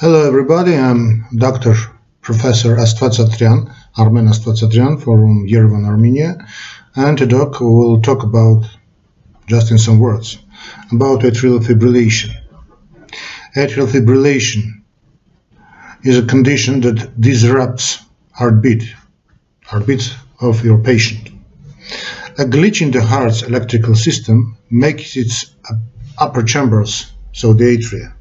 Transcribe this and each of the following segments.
Hello everybody, I'm Dr. Professor Astvatsatryan, Armen Astvatsatryan from Yerevan, Armenia, and today we'll talk about, just in some words, about atrial fibrillation. Atrial fibrillation is a condition that disrupts heartbeat, heartbeats of your patient. A glitch in the heart's electrical system makes its upper chambers, so the atria,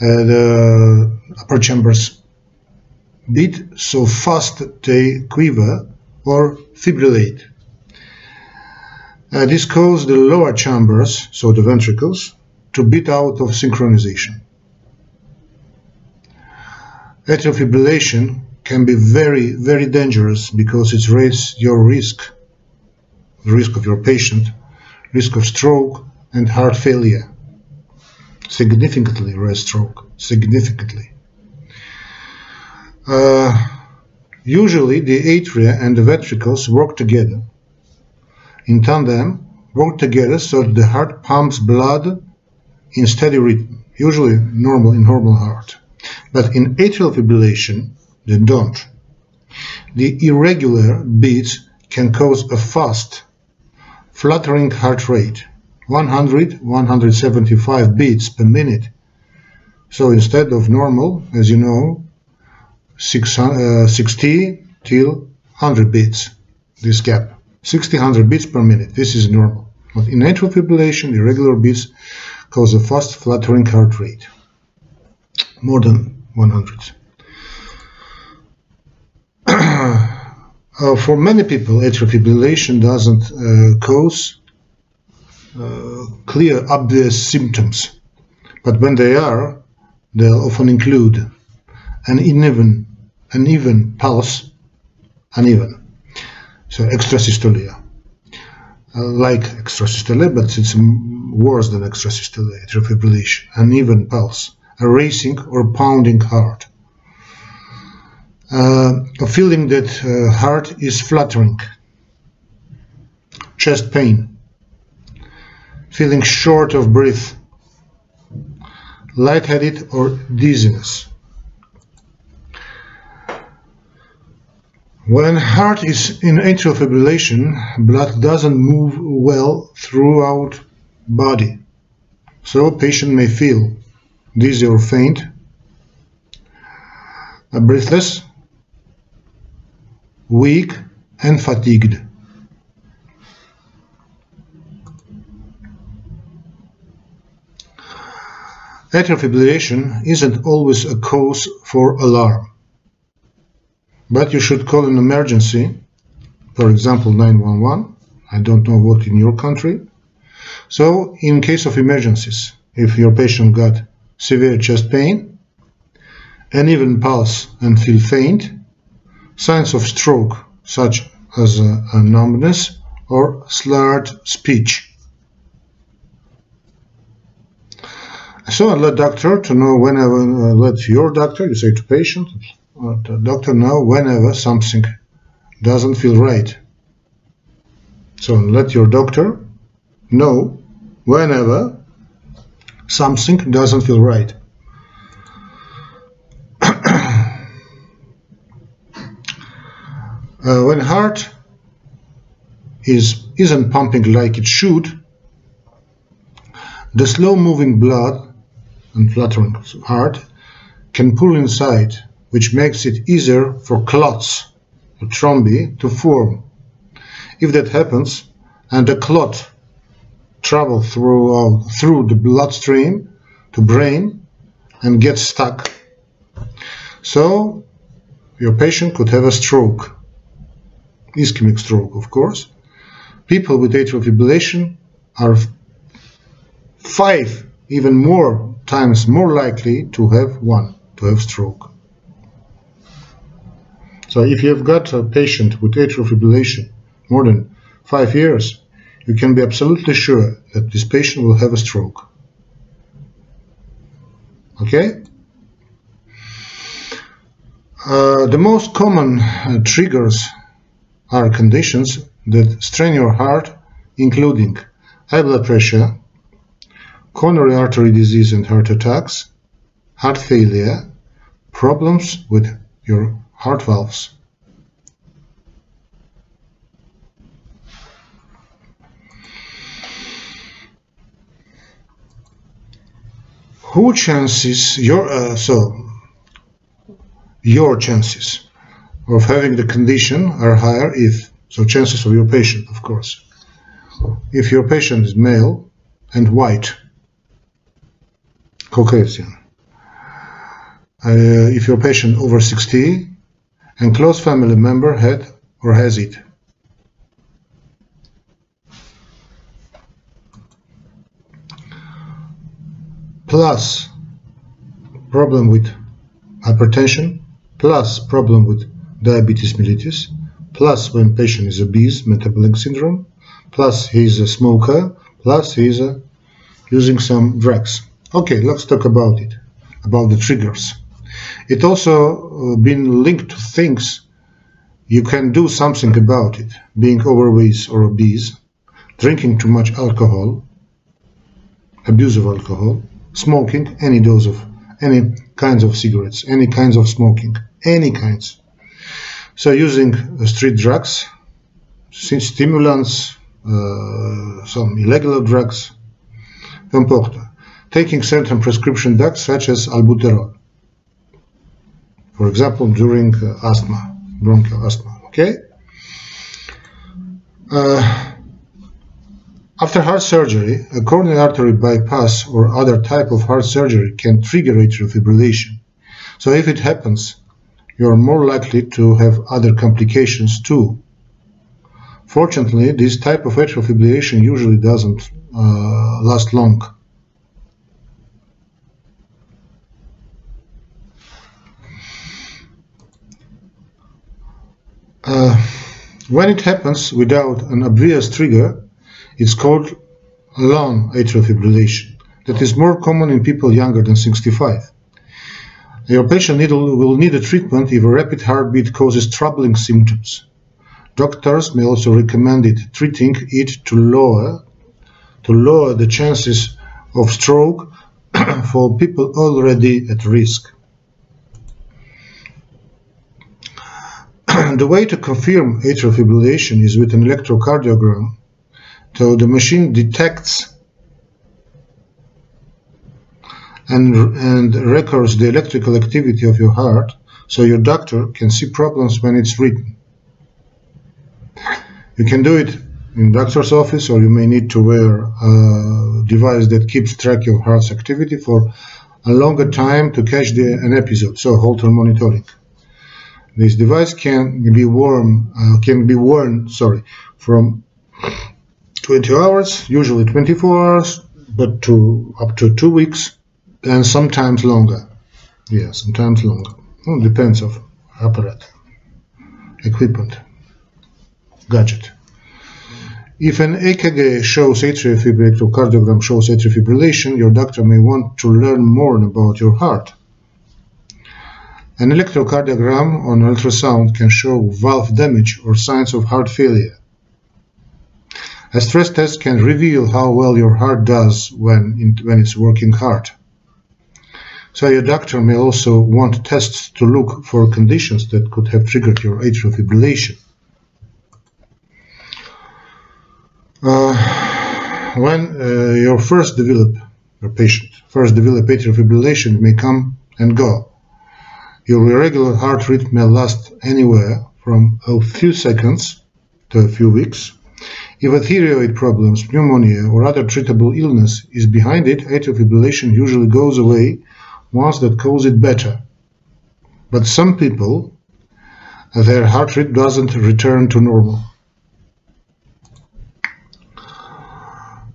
the upper chambers beat so fast they quiver or fibrillate. Uh, this causes the lower chambers, so the ventricles, to beat out of synchronization. Atrial fibrillation can be very, very dangerous because it raises your risk the risk of your patient, risk of stroke and heart failure. Significantly raise stroke, significantly. Uh, usually the atria and the ventricles work together. In tandem, work together so that the heart pumps blood in steady rhythm, usually normal in normal heart. But in atrial fibrillation, they don't. The irregular beats can cause a fast fluttering heart rate 100 175 beats per minute. So instead of normal as you know 600, uh, 60 till 100 beats this gap. 60 100 beats per minute this is normal. But in atrial fibrillation irregular beats cause a fast fluttering heart rate more than 100 Uh, for many people, atrial fibrillation doesn't uh, cause clear, obvious symptoms, but when they are, they'll often include an uneven, uneven pulse, uneven, so extrasystolia, uh, like extrasystolia, but it's worse than extrasystolia, atrial fibrillation, uneven pulse, a racing or pounding heart. Uh, a feeling that uh, heart is fluttering, chest pain, feeling short of breath, lightheaded or dizziness. When heart is in atrial fibrillation, blood doesn't move well throughout body. So patient may feel dizzy or faint, breathless, weak and fatigued. Atrial fibrillation isn't always a cause for alarm, but you should call an emergency, for example 911, I don't know what in your country. So in case of emergencies, if your patient got severe chest pain, uneven pulse and feel faint, Signs of stroke, such as a, a numbness or slurred speech. So let doctor to know whenever, uh, let your doctor, you say to patient, uh, the doctor know whenever something doesn't feel right. So let your doctor know whenever something doesn't feel right. Uh, when heart is isn't pumping like it should, the slow-moving blood and fluttering heart can pull inside, which makes it easier for clots, or thrombi, to form. If that happens, and the clot travels through, through the bloodstream to brain and gets stuck, so your patient could have a stroke ischemic stroke, of course, people with atrial fibrillation are five, even more times more likely to have one, to have stroke. So if you have got a patient with atrial fibrillation more than five years, you can be absolutely sure that this patient will have a stroke. Okay? Uh, the most common uh, triggers are conditions that strain your heart, including high blood pressure, coronary artery disease and heart attacks, heart failure, problems with your heart valves. Who chances your uh, so your chances of having the condition are higher if so chances of your patient of course if your patient is male and white Caucasian. Uh, if your patient over 60 and close family member had or has it. Plus problem with hypertension plus problem with diabetes mellitus plus when patient is obese metabolic syndrome plus he's a smoker plus he's uh, using some drugs okay let's talk about it about the triggers. It also uh, been linked to things you can do something about it. Being overweight or obese drinking too much alcohol abuse of alcohol smoking any dose of any kinds of cigarettes any kinds of smoking any kinds. So using uh, street drugs stimulants uh, some illegal drugs important taking certain prescription drugs such as albuterol for example during uh, asthma bronchial asthma okay uh, after heart surgery, a coronary artery bypass or other type of heart surgery can trigger atrial fibrillation. So if it happens, you're more likely to have other complications too. Fortunately, this type of atrial fibrillation usually doesn't uh, last long. Uh, when it happens without an obvious trigger, it's called long atrial fibrillation that is more common in people younger than 65. Your patient will need a treatment if a rapid heartbeat causes troubling symptoms. Doctors may also recommend it, treating it to lower to lower the chances of stroke for people already at risk. The way to confirm atrial fibrillation is with an electrocardiogram so the machine detects and, and records the electrical activity of your heart so your doctor can see problems when it's written. You can do it in doctor's office or you may need to wear a device that keeps track of heart's activity for a longer time to catch the, an episode, so Holter monitoring. This device can be worn, uh, can be worn, sorry, from 20 hours, usually 24 hours, but to up to two weeks, and sometimes longer. Yeah, sometimes longer. Well, depends of apparatus, equipment, gadget. If an EKG shows atrial fibrillation shows atrial fibrillation, your doctor may want to learn more about your heart. An electrocardiogram on ultrasound can show valve damage or signs of heart failure. A stress test can reveal how well your heart does when, in, when it's working hard. So your doctor may also want tests to look for conditions that could have triggered your atrial fibrillation. Uh, when uh, your first develop, your patient first develop atrial fibrillation may come and go. Your irregular heart rate may last anywhere from a few seconds to a few weeks if a thyroid problems, pneumonia, or other treatable illness is behind it, atrial fibrillation usually goes away once that cause it better. But some people, their heart rate doesn't return to normal.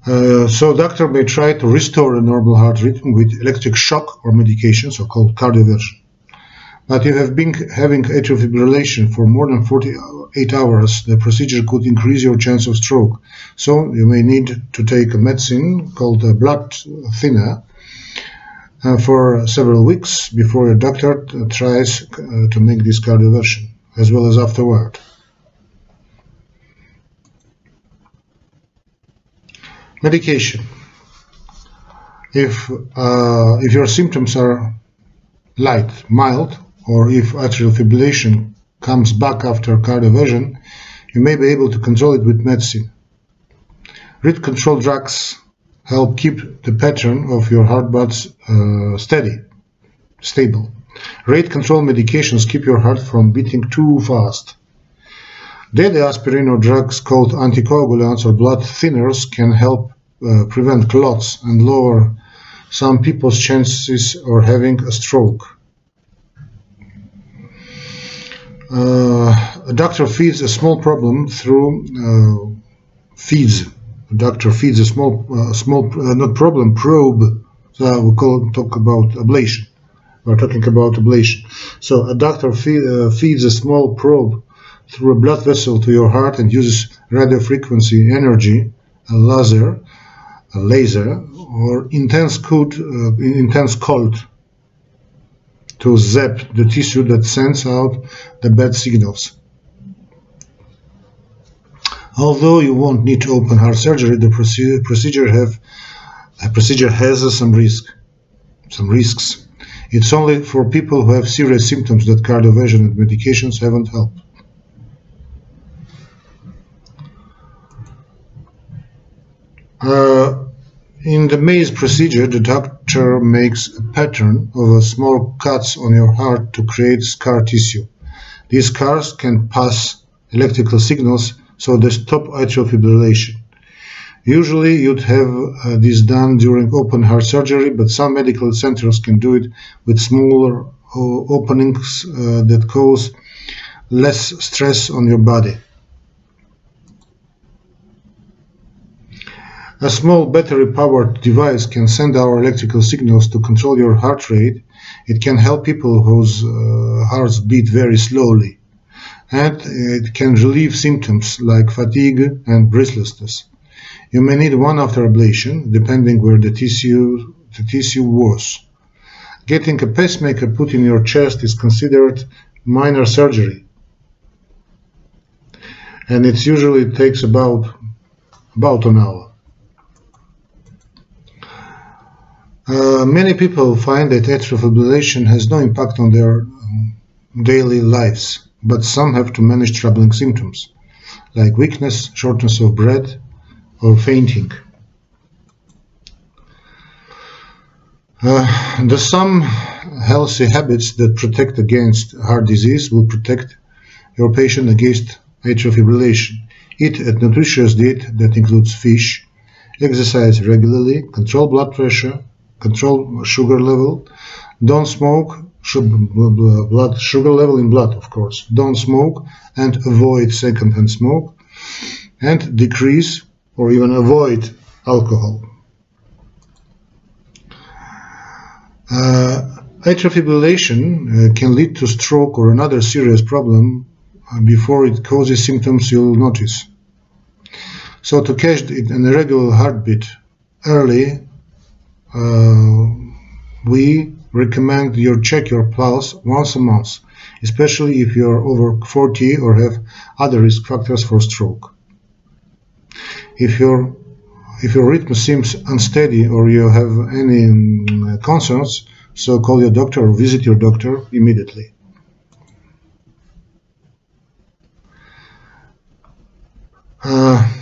Uh, so doctor may try to restore a normal heart rhythm with electric shock or medication, so-called cardioversion. But if you have been having atrial fibrillation for more than 48 hours, the procedure could increase your chance of stroke. So you may need to take a medicine called a blood thinner uh, for several weeks before your doctor tries uh, to make this cardioversion, as well as afterward. Medication. If, uh, if your symptoms are light, mild, or if atrial fibrillation comes back after cardioversion, you may be able to control it with medicine. Rate control drugs help keep the pattern of your heartbeats uh, steady, stable. Rate control medications keep your heart from beating too fast. Daily aspirin or drugs called anticoagulants or blood thinners can help uh, prevent clots and lower some people's chances of having a stroke. Uh, a doctor feeds a small problem through uh, feeds. A doctor feeds a small, uh, small, uh, not problem, probe. So we call talk about ablation. We're talking about ablation. So a doctor feed, uh, feeds a small probe through a blood vessel to your heart and uses radio frequency energy, a laser, a laser, or intense cold, uh, intense cold to zap the tissue that sends out the bad signals. Although you won't need to open heart surgery, the procedure have a procedure has some risk, some risks. It's only for people who have serious symptoms that cardioversion and medications haven't helped. Uh, in the maze procedure, the doctor makes a pattern of small cuts on your heart to create scar tissue. These scars can pass electrical signals so they stop atrial fibrillation. Usually you'd have uh, this done during open heart surgery, but some medical centers can do it with smaller uh, openings uh, that cause less stress on your body. A small battery-powered device can send our electrical signals to control your heart rate. It can help people whose uh, hearts beat very slowly. And it can relieve symptoms like fatigue and breathlessness. You may need one after ablation, depending where the tissue, the tissue was. Getting a pacemaker put in your chest is considered minor surgery. And it usually takes about, about an hour. Uh, many people find that atrial fibrillation has no impact on their um, daily lives, but some have to manage troubling symptoms like weakness, shortness of breath, or fainting. Uh, the some healthy habits that protect against heart disease will protect your patient against atrial fibrillation. Eat a nutritious diet that includes fish, exercise regularly, control blood pressure, control sugar level. Don't smoke, blood sugar level in blood, of course. Don't smoke and avoid secondhand smoke and decrease or even avoid alcohol. Uh, atrial fibrillation uh, can lead to stroke or another serious problem uh, before it causes symptoms you'll notice. So to catch an irregular heartbeat early we recommend you check your pulse once a month, especially if you are over 40 or have other risk factors for stroke. If your if your rhythm seems unsteady or you have any um, concerns, so call your doctor or visit your doctor immediately. Uh,